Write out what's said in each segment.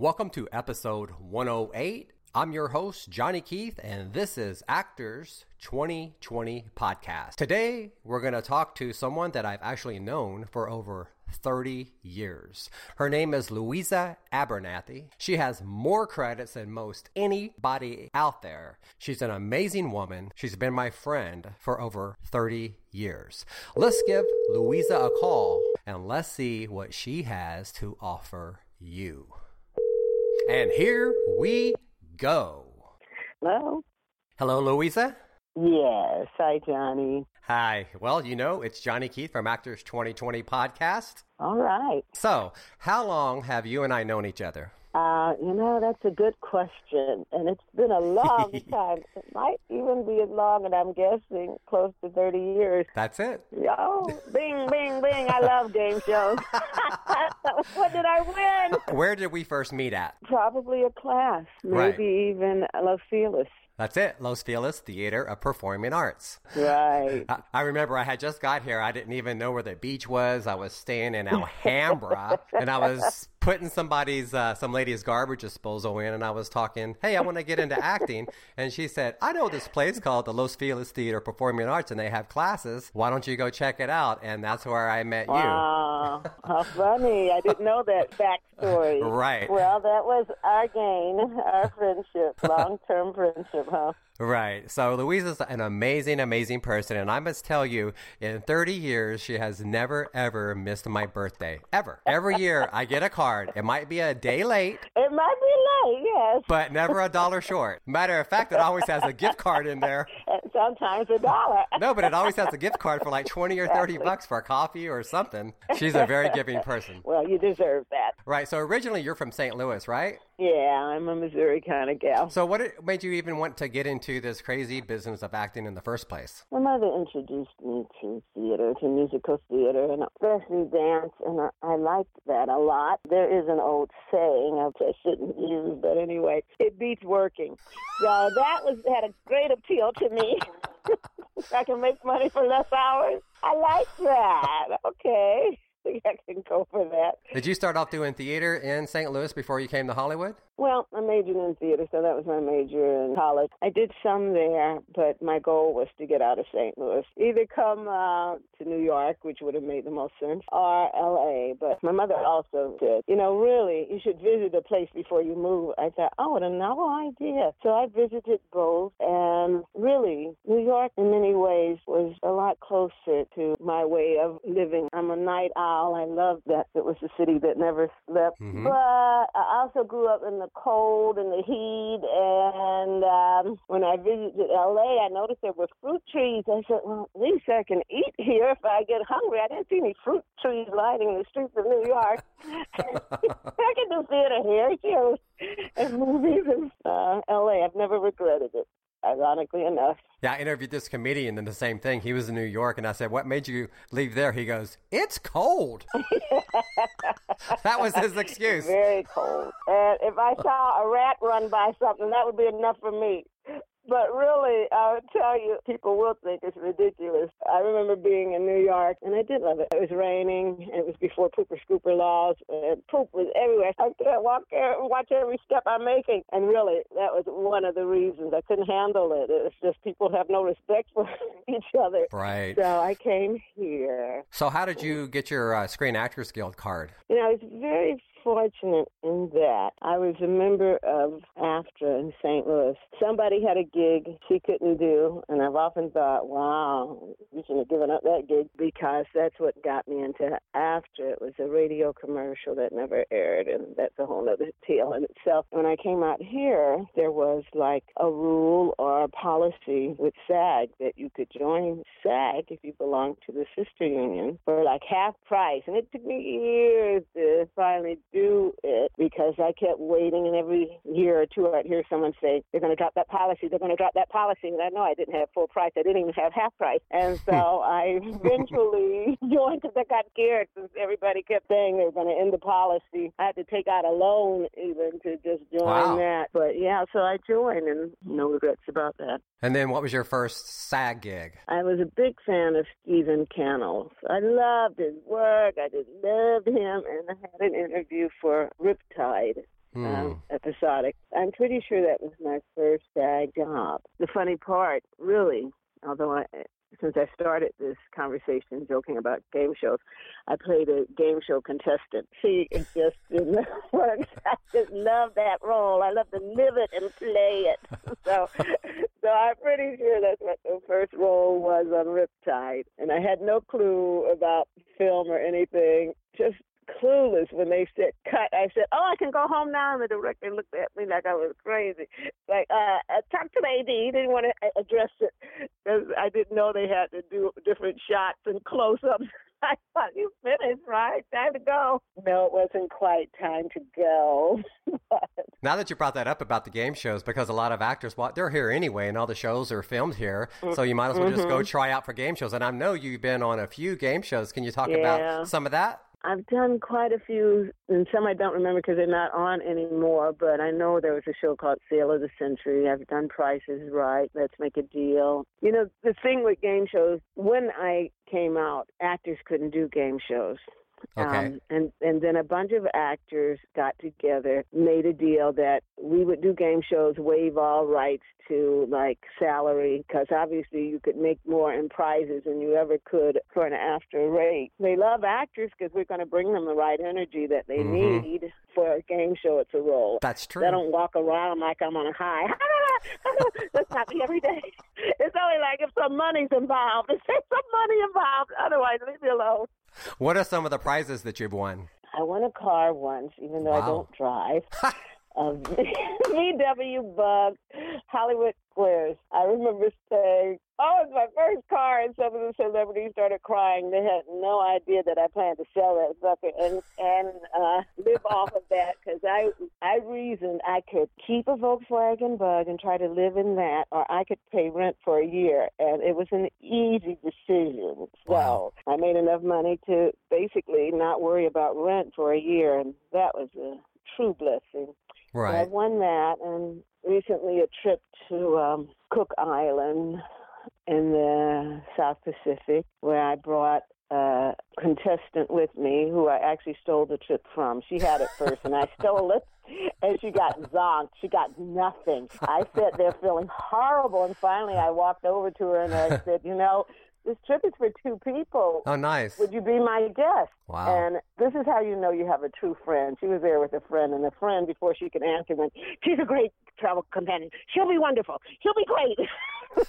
Welcome to episode 108. I'm your host, Johnny Keith, and this is Actors 2020 Podcast. Today, we're going to talk to someone that I've actually known for over 30 years. Her name is Louisa Abernathy. She has more credits than most anybody out there. She's an amazing woman. She's been my friend for over 30 years. Let's give Louisa a call and let's see what she has to offer you. And here we go. Hello? Hello, Louisa. Yes. Hi, Johnny. Hi. Well, you know, it's Johnny Keith from Actors 2020 podcast. All right. So, how long have you and I known each other? Uh, you know, that's a good question. And it's been a long time. It might even be as long, and I'm guessing close to 30 years. That's it. Oh, bing, bing, bing. I love game shows. what did I win? Where did we first meet at? Probably a class, maybe Right. even Los Feliz. That's it. Los Feliz Theater of Performing Arts. Right. I, I remember I had just got here. I didn't even know where the beach was. I was staying in Alhambra and I was putting somebody's, uh, some lady's garbage disposal in and I was talking, Hey, I want to get into acting. And she said, I know this place called the Los Feliz Theater Performing Arts and they have classes. Why don't you go check it out? And that's where I met you. Wow, how funny. I didn't know that backstory. Right. Well, that was our gain, our friendship, long term friendship, huh? Right. So Louisa's an amazing, amazing person. And I must tell you, in 30 years, she has never, ever missed my birthday. Ever. Every year, I get a card. It might be a day late, It might be late, yes. but never a dollar short. Matter of fact, it always has a gift card in there. And sometimes a dollar. No, but it always has a gift card for like 20 or 30 bucks for a coffee or something. She's a very giving person. Well, you deserve that. Right. So originally, you're from St. Louis, right? Yeah, I'm a Missouri kind of gal. So what made you even want to get into this crazy business of acting in the first place? My mother introduced me to theater, to musical theater, and especially dance, and I, I liked that a lot. There is an old saying I shouldn't use, but anyway, it beats working. So that was had a great appeal to me. I can make money for less hours. I like that. Okay. I think I can go for that. Did you start off doing theater in St. Louis before you came to Hollywood? Well, I majored in theater, so that was my major in college. I did some there, but my goal was to get out of St. Louis. Either come uh, to New York, which would have made the most sense, or L.A. But my mother also said, you know, really, you should visit a place before you move. I thought, oh, what a novel idea. So I visited both, and really, New York in many ways was a lot closer to my way of living. I'm a night owl. I loved that it was a city that never slept. Mhm. But I also grew up in the cold and the heat. And um, when I visited LA, I noticed there were fruit trees. I said, well, at least I can eat here if I get hungry. I didn't see any fruit trees lining the streets of New York. I can do theater here, shows and movies in uh, LA. I've never regretted it, ironically enough. Yeah, I interviewed this comedian and the same thing. He was in New York, and I said, What made you leave there? He goes, It's cold. that was his excuse. Very cold. And if I saw a rat run by something, that would be enough for me. But really, I would tell you, people will think it's ridiculous. I remember being in New York, and I did love it. It was raining, and it was before pooper scooper laws, and poop was everywhere. I can't walk there and watch every step I'm making. And really, that was one of the reasons I couldn't handle it. It was just people have no respect for each other. Right. So I came here. So, how did you get your uh, Screen Actors Guild card? You know, I was very fortunate in that I was a member of AFTRA in St. Louis. Somebody had a gig she couldn't do, and I've often thought, wow, you should have given up that gig because that's what got me into AFTRA. It was a radio commercial that never aired, and that's a whole other tale in itself. When I came out here, there was like a rule or a policy with SAG that you could join SAG if you belonged to the sister union for like half price. And it took me years to finally do it because I kept waiting, and every year or two I'd hear someone say, They're going to drop that policy, they're going to drop that policy. And I know I didn't have full price, I didn't even have half price. And so I eventually joined because I got scared since everybody kept saying they were going to end the policy. I had to take out a loan even to just join Wow. that. But yeah, so I joined, and no regrets about that. And then, what was your first SAG gig? I was a big fan of Stephen Cannell. I loved his work. I just loved him, and I had an interview for Riptide. hmm. um, episodic. I'm pretty sure that was my first SAG job. The funny part, really, although I, since I started this conversation joking about game shows, I played a game show contestant. See, it just didn't work. I just love that role. I love to live it and play it. So, so I'm pretty sure that's what the first role was on Riptide, and I had no clue about film or anything. Just clueless when they said cut. I said, "Oh, I can go home now." And the director looked at me like I was crazy. Like, uh, talk to the AD. He didn't want to uh, address it because I didn't know they had to do different shots and close-ups. I thought you finished, right? Time to go. No, it wasn't quite time to go. now that you brought that up about the game shows, because a lot of actors, well, they're here anyway, and all the shows are filmed here, mm-hmm. so you might as well just go mm-hmm. try out for game shows. And I know you've been on a few game shows. Can you talk yeah. about some of that? I've done quite a few, and some I don't remember because they're not on anymore. But I know there was a show called Sale of the Century. I've done Prices Right. Let's Make a Deal. You know, the thing with game shows, when I came out, actors couldn't do game shows. Okay. Um, and and then a bunch of actors got together, made a deal that we would do game shows, waive all rights to like salary, because obviously you could make more in prizes than you ever could for an AFTRA rate. They love actors because we're going to bring them the right energy that they mm-hmm. need for a game show. It's a role. That's true. They don't walk around like I'm on a high. That's not me every day. It's only like if some money's involved. If there's some money involved, otherwise leave me alone. What are some of the prizes that you've won? I won a car once, even though wow. I don't drive. a VW Bug, Hollywood Squares. I remember saying, "Oh, it's my first car," and some of the celebrities started crying. They had no idea that I planned to sell that sucker and and uh, live off of that because I I reasoned I could keep a Volkswagen Bug and try to live in that, or I could pay rent for a year, and it was an easy decision. So wow. I made enough money to basically not worry about rent for a year, and that was a true blessing. Right. So I won that, and recently a trip to um, Cook Island in the South Pacific, where I brought a contestant with me who I actually stole the trip from. She had it first, and I stole it, and she got zonked. She got nothing. I sat there feeling horrible, and finally I walked over to her and I said, "You know, this trip is for two people. Oh, nice. Would you be my guest? Wow. And this is how you know you have a true friend. She was there with a friend, and the friend, before she could answer, went, She's a great travel companion. She'll be wonderful. She'll be great.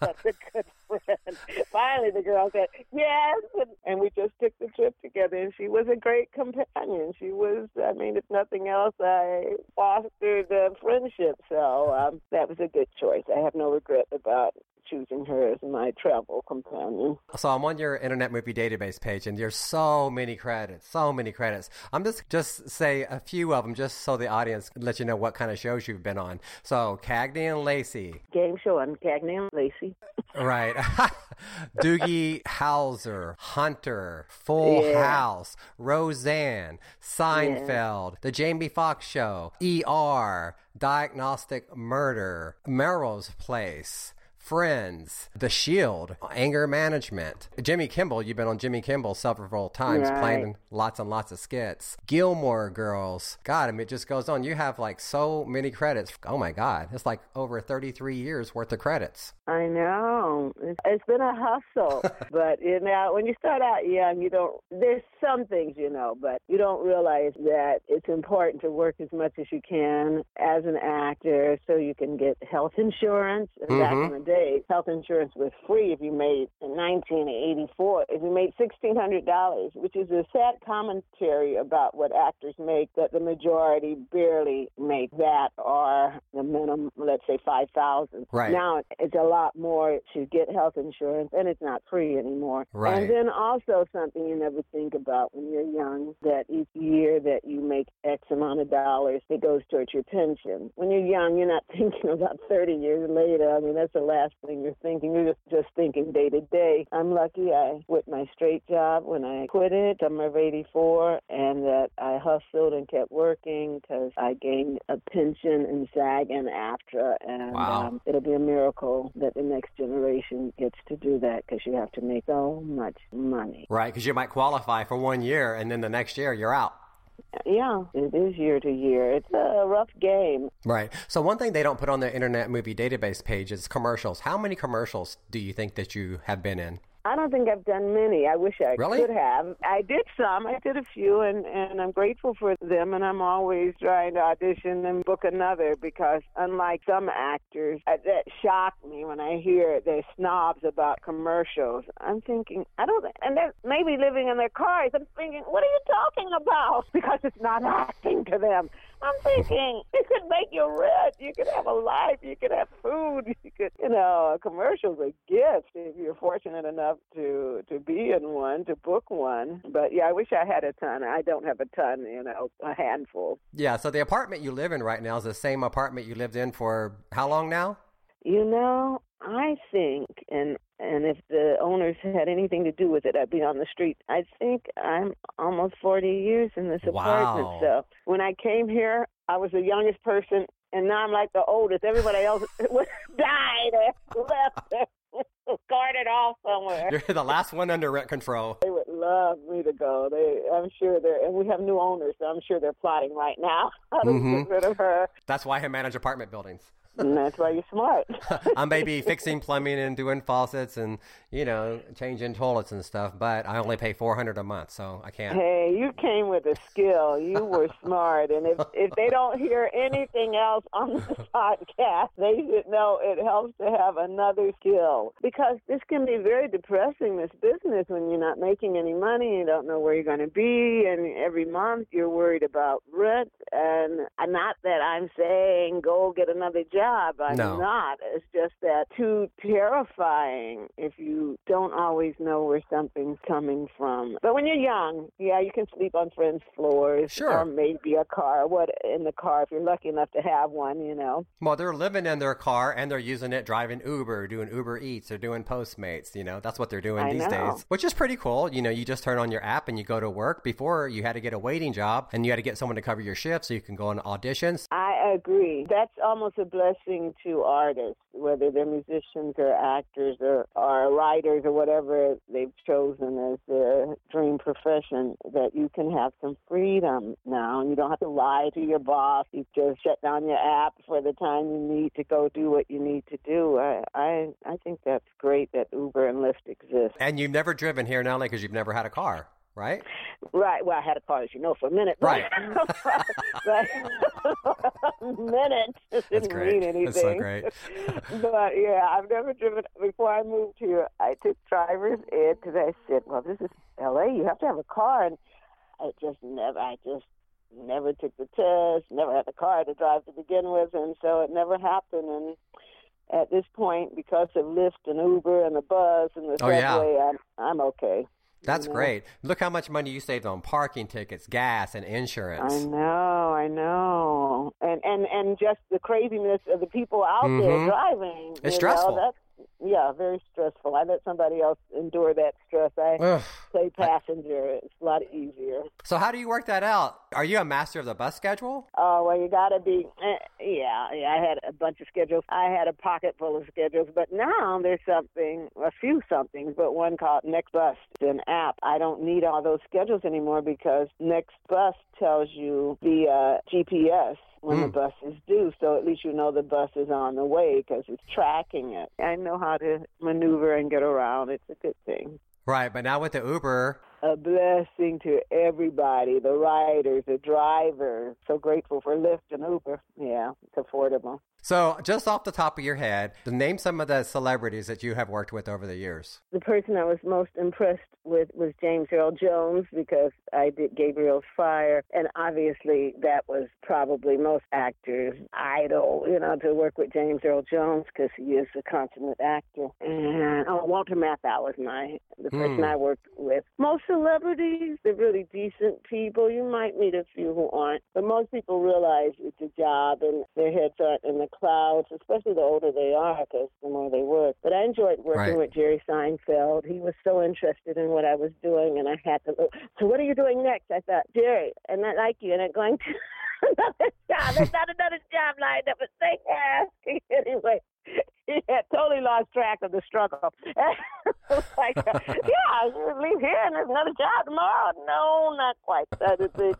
That's a good friend. Finally, the girl said, Yes. And, and we just took the trip together, and she was a great companion. She was, I mean, if nothing else, I fostered a friendship. So um, that was a good choice. I have no regret about choosing her as my travel companion. So I'm on your Internet Movie Database page, and there's so many credits, so many credits. I'm just just say a few of them, just so the audience can let you know what kind of shows you've been on. So Cagney and Lacey, game show on Cagney and Lacey. right. Doogie Howser, Hunter, Full yeah. House, Roseanne, Seinfeld, yeah. The Jamie Foxx Show, ER, Diagnosis Murder, Melrose Place. Friends, The Shield, Anger Management. Jimmy Kimmel. you've been on Jimmy Kimmel several times right. playing lots and lots of skits. Gilmore Girls. God, I mean, it just goes on. You have like so many credits. Oh my God. It's like over 33 years worth of credits. I know. It's been a hustle. but, you know, when you start out young, you don't, there's some things, you know, but you don't realize that it's important to work as much as you can as an actor so you can get health insurance. And mm-hmm. back in the day, days, health insurance was free if you made in 1984 if you made $1,600, which is a sad commentary about what actors make. That the majority barely make that or the minimum, let's say 5,000. Right now, it's a lot more to get health insurance, and it's not free anymore. Right. And then also something you never think about when you're young that each year that you make X amount of dollars, it goes towards your pension. When you're young, you're not thinking about 30 years later. I mean, that's the last last thing you're thinking. You're just, just thinking day to day. I'm lucky I quit my straight job when I quit it, summer of 84, and that I hustled and kept working because I gained a pension in SAG and AFTRA. And wow. um, it'll be a miracle that the next generation gets to do that because you have to make so much money. Right, because you might qualify for one year and then the next year you're out. Yeah, it is year to year. It's a rough game. Right. So one thing they don't put on the Internet Movie Database page is commercials. How many commercials do you think that you have been in? I don't think I've done many. I wish I really? could have. I did some. I did a few, and and I'm grateful for them. And I'm always trying to audition and book another because, unlike some actors, that shock me when I hear they're snobs about commercials. I'm thinking I don't, and they're maybe living in their cars. I'm thinking, what are you talking about? Because it's not acting to them. I'm thinking it could make you rich. You could have a life. You could have food. You could, you know, a commercial's a gift if you're fortunate enough to to be in one, to book one. But yeah, I wish I had a ton. I don't have a ton. You know, a handful. Yeah. So the apartment you live in right now is the same apartment you lived in for how long now? You know, I think, and and if the owners had anything to do with it, I'd be on the street. I think I'm almost 40 years in this apartment. Wow. So when I came here, I was the youngest person, and now I'm like the oldest. Everybody else died or left, carted off somewhere. You're the last one under rent control. They would love me to go. They, I'm sure they're, and we have new owners, so I'm sure they're plotting right now how to Mhm. get rid of her. That's why I manage apartment buildings. And that's why you're smart. I'm maybe fixing plumbing and doing faucets and you know changing toilets and stuff, but I only pay 400 a month, so I can't. Hey, you came with a skill. You were smart, and if if they don't hear anything else on this podcast, they should know it helps to have another skill because this can be very depressing. This business when you're not making any money, you don't know where you're going to be, and every month you're worried about rent. And not that I'm saying go get another job. I'm No. not. It's just that too terrifying if you don't always know where something's coming from. But when you're young, yeah, you can sleep on friends' floors Sure. or maybe a car. What in the car if you're lucky enough to have one, you know. Well, they're living in their car and they're using it driving Uber, doing Uber Eats, or doing Postmates. You know, that's what they're doing I these know. days, which is pretty cool. You know, you just turn on your app and you go to work. Before, you had to get a waiting job and you had to get someone to cover your shift so you can go on auditions. I agree. That's almost a blessing to artists, whether they're musicians or actors or, or writers or whatever they've chosen as their dream profession, that you can have some freedom now you don't have to lie to your boss. You just shut down your app for the time you need to go do what you need to do. I I, I think that's great that Uber and Lyft exist. And you've never driven here in LA because you've never had a car, right? Right. Well, I had a car, as you know, for a minute. Right. but minute That's didn't great. mean anything. That's so great. but yeah, I've never driven. Before I moved here, I took driver's ed because I said, "Well, this is L.A. You have to have a car," and I just never. I just never took the test. Never had the car to drive to begin with, and so it never happened. And at this point, because of Lyft and Uber and the bus and the Oh, yeah. subway, I'm I'm okay. That's you know? great. Look how much money you saved on parking tickets, gas, and insurance. I know, I know, and and and just the craziness of the people out Mhm. there driving. It's you know, stressful. that's, yeah, very stressful. I let somebody else endure that stress. I Ugh. play passenger. It's a lot easier. So how do you work that out? Are you a master of the bus schedule? Oh well, you got to be. Eh, yeah, yeah. I had a bunch of schedules. I had a pocket full of schedules, but now there's something, a few somethings, but one called Next Bus, an app. I don't need all those schedules anymore because Next Bus tells you via GPS when the Mm. bus is due, so at least you know the bus is on the way because it's tracking it. I know how to maneuver and get around. It's a good thing Right, but now with the Uber, a blessing to everybody the riders, the drivers. So grateful for Lyft and Uber. Yeah, it's affordable. So, just off the top of your head, name some of the celebrities that you have worked with over the years. The person I was most impressed with was James Earl Jones because I did Gabriel's Fire, and obviously that was probably most actors' idol, you know, to work with James Earl Jones because he is a consummate actor. And oh, Walter Matthau was my the person Hmm. I worked with. Most celebrities, they're really decent people. You might meet a few who aren't, but most people realize it's a job and their heads aren't in the clouds, especially the older they are because the more they work. But I enjoyed working Right. with Jerry Seinfeld. He was so interested in what I was doing, and I had to look. So what are you doing next? I thought, Jerry, and I like you, and I'm going to another job. There's not another job lined up, but thank asking anyway. He had totally lost track of the struggle. like, uh, yeah, you leave here and there's another job tomorrow. No, not quite. I didn't think.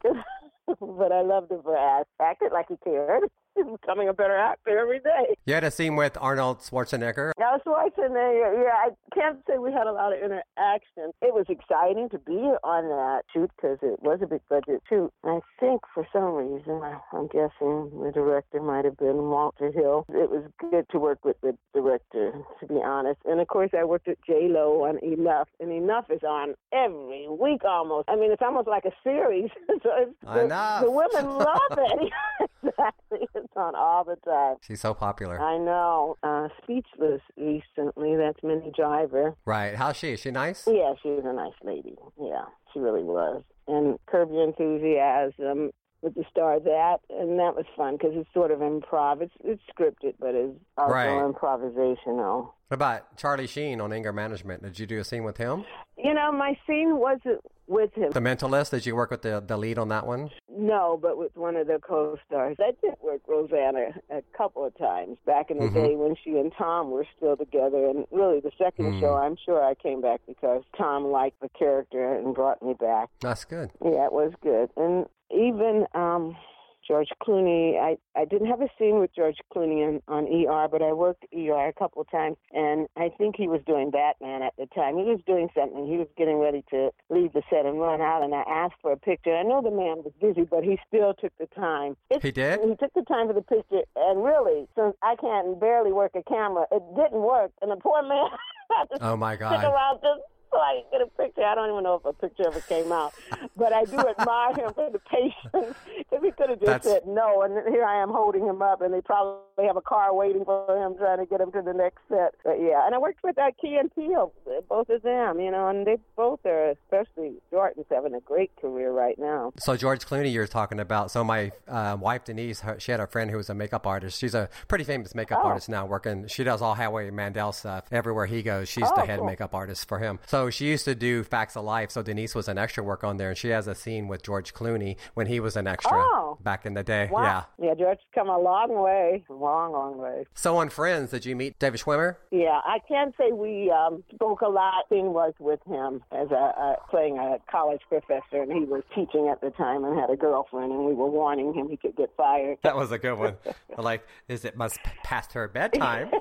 but I loved him for act. Acted like he cared. He's becoming a better actor every day. You had a scene with Arnold Schwarzenegger. Now, Schwarzenegger, yeah, I can't say we had a lot of interaction. It was exciting to be on that shoot because it was a big budget shoot. I think for some reason, I'm guessing the director might have been Walter Hill. It was good to work with the director, to be honest. And of course, I worked with J Lo on Enough, and Enough is on every week almost. I mean, it's almost like a series. so the, the women love it. exactly It's on all the time. She's so popular. I know. Uh, Speechless recently. That's Minnie Driver. Right. How's she? Is she nice? Yeah, she was a nice lady. Yeah, she really was. And Curb Your Enthusiasm with the star that, and that was fun because it's sort of improv. It's it's scripted, but it's also right. improvisational. What about Charlie Sheen on Anger Management? Did you do a scene with him? You know, my scene wasn't with him. The Mentalist. Did you work with the the lead on that one? No, but with one of the co-stars. I did work Roseanne a couple of times back in the mm-hmm. day when she and Tom were still together. And really, the second mm. show, I'm sure I came back because Tom liked the character and brought me back. That's good. Yeah, it was good. And even um George Clooney. I, I didn't have a scene with George Clooney on, on ER, but I worked ER a couple of times, and I think he was doing Batman at the time. He was doing something. He was getting ready to leave the set and run out, and I asked for a picture. I know the man was busy, but he still took the time. It's, he did? He took the time for the picture, and really, since I can't barely work a camera, it didn't work, and the poor man oh my God. stick around just so I can get a picture. I don't even know if a picture ever came out, but I do admire him for the patience. If he could have just That's... said no, and here I am holding him up, and they probably have a car waiting for him, trying to get him to the next set. But yeah, and I worked with uh, Key and Peele, both of them, you know, and they both are, especially Jordan's having a great career right now. So George Clooney, you're talking about. So my uh, wife Denise, her, she had a friend who was a makeup artist. She's a pretty famous makeup oh. artist now, working. She does all Howie Mandel stuff everywhere he goes. She's oh, the head cool. makeup artist for him. So she used to do Facts of Life. So Denise was an extra work on there, and she has a scene with George Clooney when he was an extra oh. back in the day. Wow. Yeah. Yeah, George's come a long way, long, long way. So on Friends, did you meet David Schwimmer? Yeah, I can't say we um, spoke a lot. Thing was with him as a, a playing a college professor, and he was teaching at the time and had a girlfriend, and we were warning him he could get fired. That was a good one. like, is it must past her bedtime?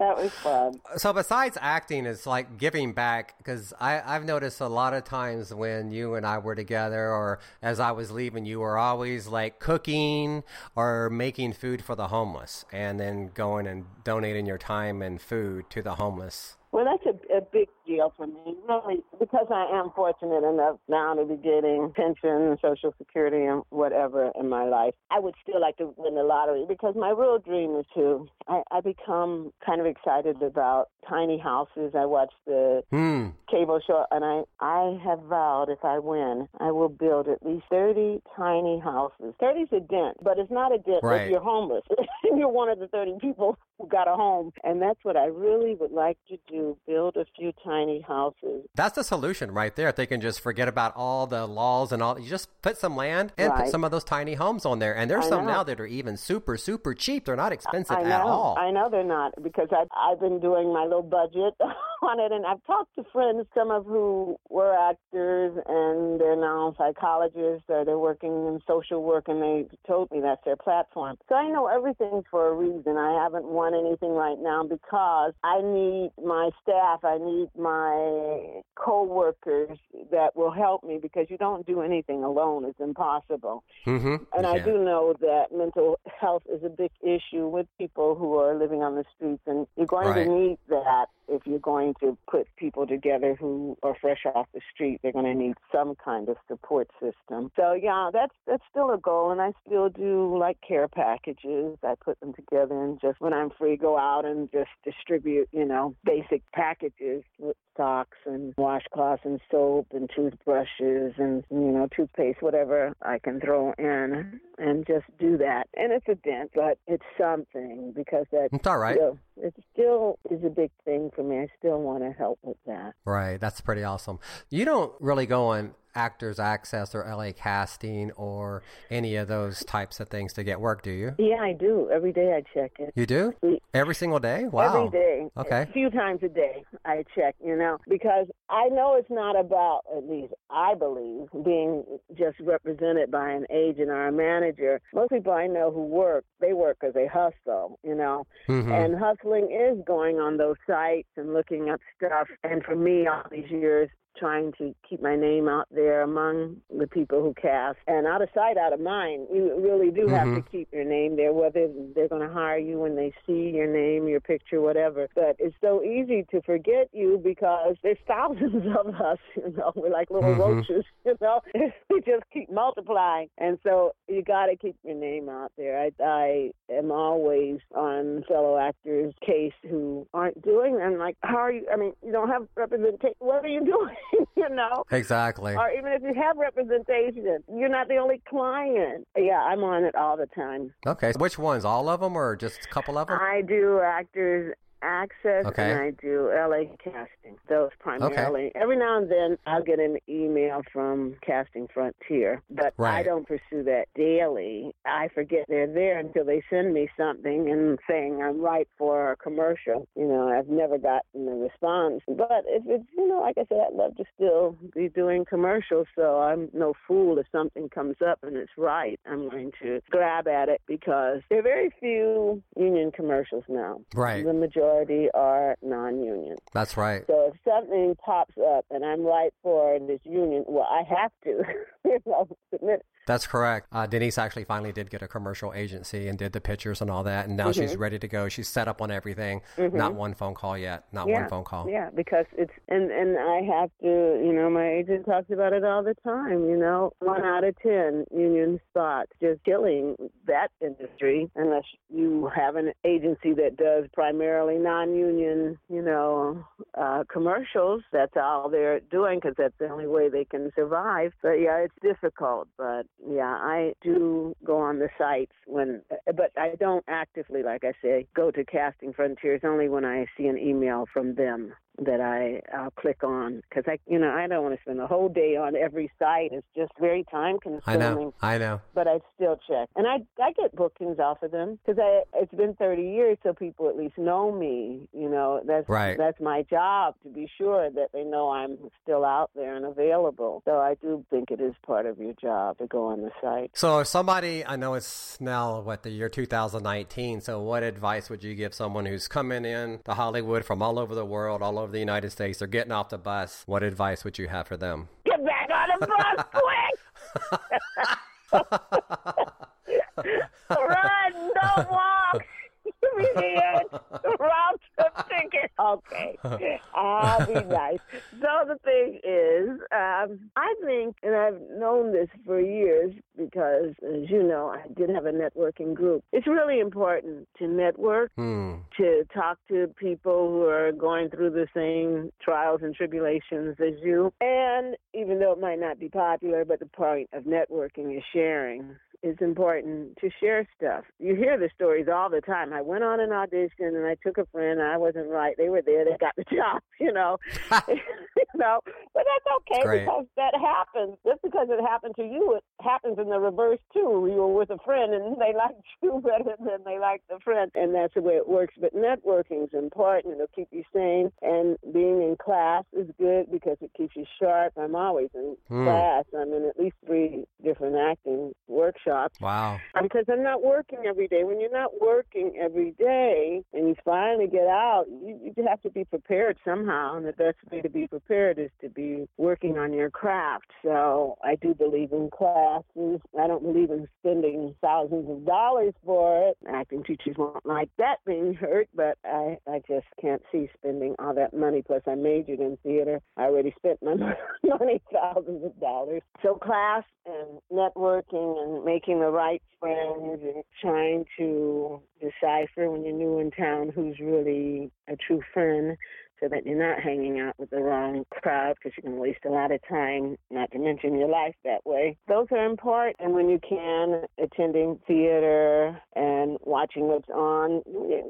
that was fun. So besides acting, it's like giving back because I've noticed a lot of times when you and I were together, or as I was leaving, you were always like cooking or making food for the homeless, and then going and donating your time and food to the homeless. Well, that's a, a big deal for me, really, because I am fortunate enough now to be getting pension, and Social Security, and whatever in my life. I would still like to win the lottery because my real dream is to. I, I become kind of excited about tiny houses. I watch the hmm. cable show, and I I have vowed if I win, I will build at least thirty tiny houses. Thirty's a dent, but it's not a dent right. if you're homeless. you're one of the thirty people who got a home, and that's what I really would like to do: build a few tiny houses. That's the solution right there. If they can just forget about all the laws and all, you just put some land and right. put some of those tiny homes on there. And there's I some know. now that are even super super cheap. They're not expensive I at all. I know they're not because I I've been doing my little budget on it, and I've talked to friends, some of who were actors and they're now psychologists or they're working in social work, and they told me that's their platform. So I know everything for a reason. I haven't won anything right now because I need my staff, I need my co-workers that will help me because you don't do anything alone. It's impossible. Mm-hmm. And yeah. I do know that mental health is a big issue with people who are living on the streets, and you're going right. to need that if you're going to put people together who are fresh off the street, they're going to need some kind of support system. So yeah, that's that's still a goal, and I still do like care packages. I put them together and just when I'm free, go out and just distribute, you know, basic packages with socks and washcloths and soap and toothbrushes and you know toothpaste, whatever I can throw in, and just do that. And it's a dent, but it's something because that it's all right. Still, it still is a big thing for me. I still want to help with that. Right. That's pretty awesome. You don't really go on Actors Access or LA Casting or any of those types of things to get work, do you? Yeah, I do. Every day I check it. You do? Every single day? Wow. Every day. Okay. A few times a day I check, you know, because I know it's not about, at least I believe, being just represented by an agent or a manager. Most people I know who work, they work because they hustle, you know. Mm-hmm. And is going on those sites and looking up stuff. And for me, all these years, trying to keep my name out there among the people who cast. And out of sight, out of mind, you really do have Mhm. to keep your name there, whether they're going to hire you when they see your name, your picture, whatever. But it's so easy to forget you because there's thousands of us, you know, we're like little Mhm. roaches, you know, we just keep multiplying. And so you got to keep your name out there. I, I am always on fellow actors' case who aren't doing, and like, how are you? I mean, you don't have representation. What are you doing? you know? Exactly. Or even if you have representation, you're not the only client. Yeah, I'm on it all the time. Okay. Which ones? All of them or just a couple of them? I do actors access Okay. and I do LA casting. Those primarily. Every now and then I'll get an email from Casting Frontier, but I don't pursue that daily. I forget they're there until they send me something and saying I'm right for a commercial. You know, I've never gotten a response. But if it's, you know, like I said, I'd love to still be doing commercials, so I'm no fool if something comes up and it's right. I'm going to grab at it because there are very few union commercials now. Right. The majority are non-union. That's right. So if something pops up and I'm right for this union, well, I have to, you know, submit. That's correct. Uh, Denise actually finally did get a commercial agency and did the pictures and all that, and now she's ready to go. She's set up on everything. Not one phone call yet. Not yeah, one phone call. Yeah, because it's and and I have to, you know, my agent talks about it all the time. You know, one out of ten union spots just killing that industry unless you have an agency that does primarily non-union, you know, uh, commercials. That's all they're doing because that's the only way they can survive. But yeah, it's difficult. But yeah, I do go on the sites when, but I don't actively, like I say, go to Casting Frontiers only when I see an email from them that I I'll click on because I you know I don't want to spend the whole day on every site. It's just very time consuming. I know. I know. But I still check, and I I get bookings off of them because I it's been 30 years, so people at least know me. You know that's Right. that's my job to be sure that they know I'm still out there and available. So I do think it is part of your job to go on the site. So if somebody, I know it's now what the year 2019. So what advice would you give someone who's coming in to Hollywood from all over the world, all over the United States? They're getting off the bus. What advice would you have for them? Get back on the bus quick! Run, don't walk. We did. Round trip ticket. Okay. I'll be nice. So the thing is, um, I think, and I've known this for years because, as you know, I did have a networking group. It's really important to network Hmm. to talk to people who are going through the same trials and tribulations as you. And even though it might not be popular, but the point of networking is sharing. It's important to share stuff. You hear the stories all the time. I went on an audition and I took a friend. I wasn't right. They were there. They got the job. You know, you know. But that's okay because that happens. Just because it happened to you, it happens in the reverse too. You were with a friend and they liked you better than they liked the friend, and that's the way it works. But networking is important. It'll keep you sane, and being in class is good because it keeps you sharp. I'm always in Hmm. class. I'm in at least three different acting workshops Wow. because I'm not working every day. When you're not working every day and you finally get out, you, you have to be prepared somehow. And the best way to be prepared is to be working on your craft. So I do believe in I don't believe in spending thousands of dollars for it. Acting teachers won't like that being hurt, but I, I just can't see spending all that money. Plus, I majored in theater. I already spent my money, thousands of dollars. So class and networking and making the right friends and trying to decipher when you're new in town who's really a true friend so that you're not hanging out with the wrong crowd because you can waste a lot of time, not to mention your life that way. Those are important. And when you can, attending theater and watching what's on,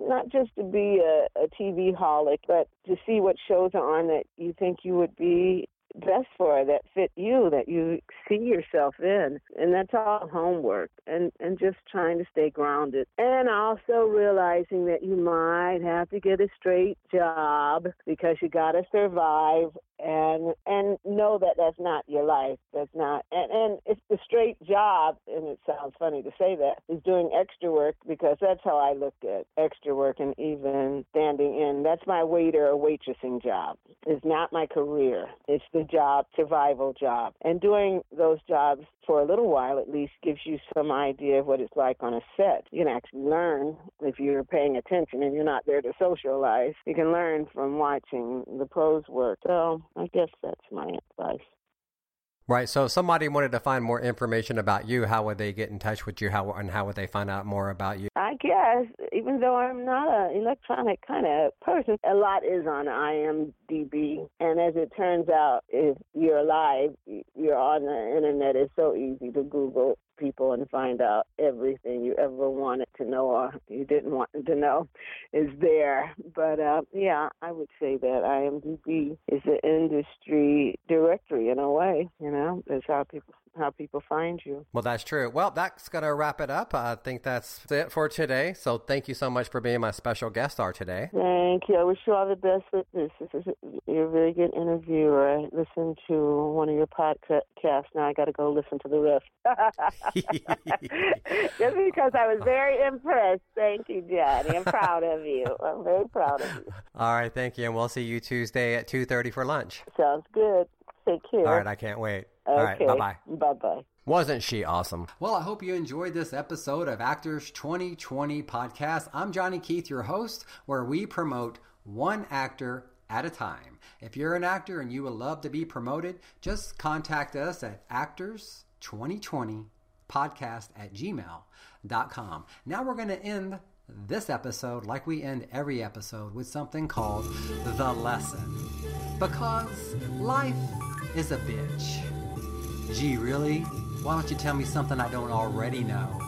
not just to be a, a TV holic, but to see what shows are on that you think you would be best for that fit you that you see yourself in. And that's all homework and and just trying to stay grounded. And also realizing that you might have to get a straight job because you got to survive and and know that that's not your life that's not and and it's the straight job and it sounds funny to say that is doing extra work because that's how I look at extra work and even standing in. That's my waiter or waitressing job. It's not my career. It's the job survival job. And doing those jobs for a little while at least gives you some idea of what it's like on a set. You can actually learn if you're paying attention and you're not there to socialize. You can learn from watching the pros work. So I guess that's my advice. Right. So, if somebody wanted to find more information about you, how would they get in touch with you? How and how would they find out more about you? I guess, even though I'm not an electronic kind of person, a lot is on IMDb. And as it turns out, if you're alive, you're on the internet. It's so easy to Google people and find out everything you ever wanted to know or you didn't want to know is there. But uh, yeah, I would say that IMDb is an industry directory in a way. You know, that's how people how people find you. Well, that's true. Well, that's going to wrap it up. I think that's it for today. So thank you so much for being my special guest star today. Thank you. I wish you all the best with this. this is you're a very good interviewer. I listened to one of your podcasts. Now I got to go listen to the rest. Just because I was very impressed. Thank you, Johnny. I'm proud of you. I'm very proud of you. All right. Thank you. And we'll see you Tuesday at 2.30 for lunch. Sounds good. Take care. All right. I can't wait. Okay. All right. Bye bye. Bye bye. Wasn't she awesome? Well, I hope you enjoyed this episode of Actors 2020 podcast. I'm Johnny Keith, your host, where we promote one actor at a time. If you're an actor and you would love to be promoted, just contact us at actors2020 podcast at gmail.com. Now we're going to end this episode, like we end every episode, with something called The Lesson. Because life is a bitch. Gee, really? Why don't you tell me something I don't already know?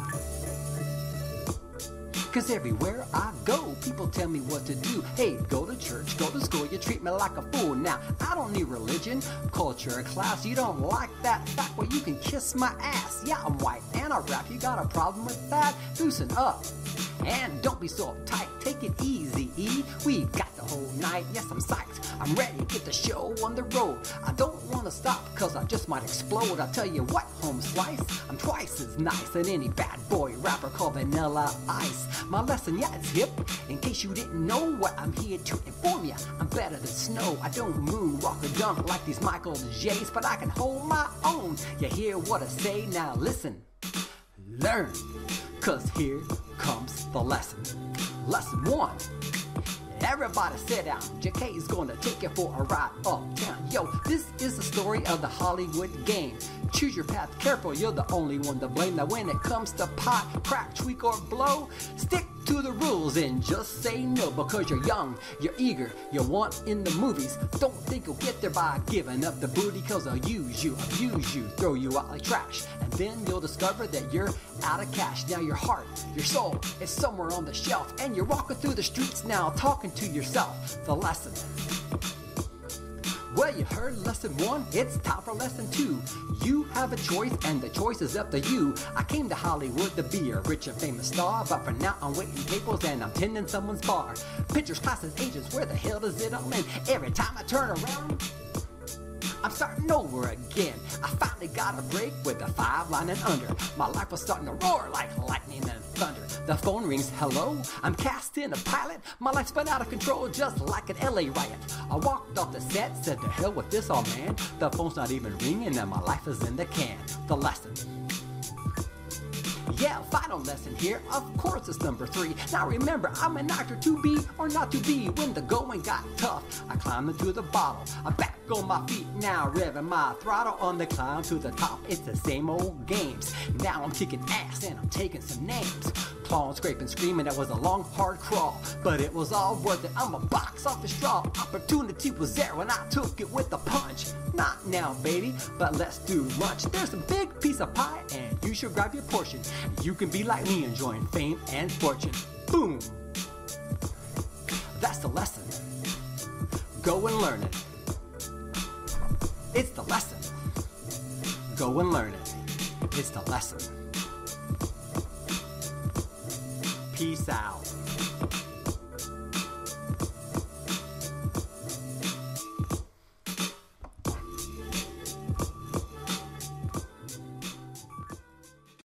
Cause everywhere I go, people tell me what to do. Hey, go to church, go to school, you treat me like a fool. Now, I don't need religion, culture, or class. You don't like that fact? Well, you can kiss my ass. Yeah, I'm white and I rap. You got a problem with that? Loosen up. And don't be so uptight, take it easy, E. We got the whole night, yes, I'm psyched. I'm ready to get the show on the road. I don't wanna stop, cause I just might explode. I tell you what, home slice, I'm twice as nice than any bad boy rapper called Vanilla Ice. My lesson, yeah, it's hip. In case you didn't know what I'm here to inform ya, I'm better than snow. I don't moon rock or dunk like these Michael J's, but I can hold my own. You hear what I say? Now listen, learn, cause here comes the lesson. Lesson one. Everybody sit down. JK is gonna take you for a ride uptown. Yo, this is the story of the Hollywood game. Choose your path careful, you're the only one to blame. Now, when it comes to pot, crack, tweak, or blow, stick to the rules and just say no because you're young, you're eager, you want in the movies. Don't think you'll get there by giving up the booty because they'll use you, abuse you, throw you out like trash. And then you'll discover that you're out of cash. Now, your heart, your soul is somewhere on the shelf, and you're walking through the streets now talking to yourself. The lesson. Well, you heard lesson one, it's time for lesson two. You have a choice, and the choice is up to you. I came to Hollywood to be a rich and famous star, but for now I'm waiting tables and I'm tending someone's bar. Pictures, classes, agents, where the hell does it all end? Every time I turn around, I'm starting over again. I finally got a break with a five line and under. My life was starting to roar like lightning and thunder. The phone rings, hello? I'm cast in a pilot. My life's been out of control just like an LA riot. I walked off the set, said to hell with this old man. The phone's not even ringing and my life is in the can. The lesson. Yeah, final lesson here. Of course, it's number three. Now remember, I'm an actor to be or not to be. When the going got tough, I climbed into the bottle. I'm back on my feet now, revving my throttle on the climb to the top. It's the same old games. Now I'm kicking ass and I'm taking some names. Clawing, scraping, screaming, that was a long, hard crawl. But it was all worth it. I'm a box off the straw. Opportunity was there when I took it with a punch. Not now, baby, but let's do lunch. There's a big piece of pie, and you should grab your portion. You can be like me, enjoying fame and fortune. Boom! That's the lesson. Go and learn it. It's the lesson. Go and learn it. It's the lesson. Peace out.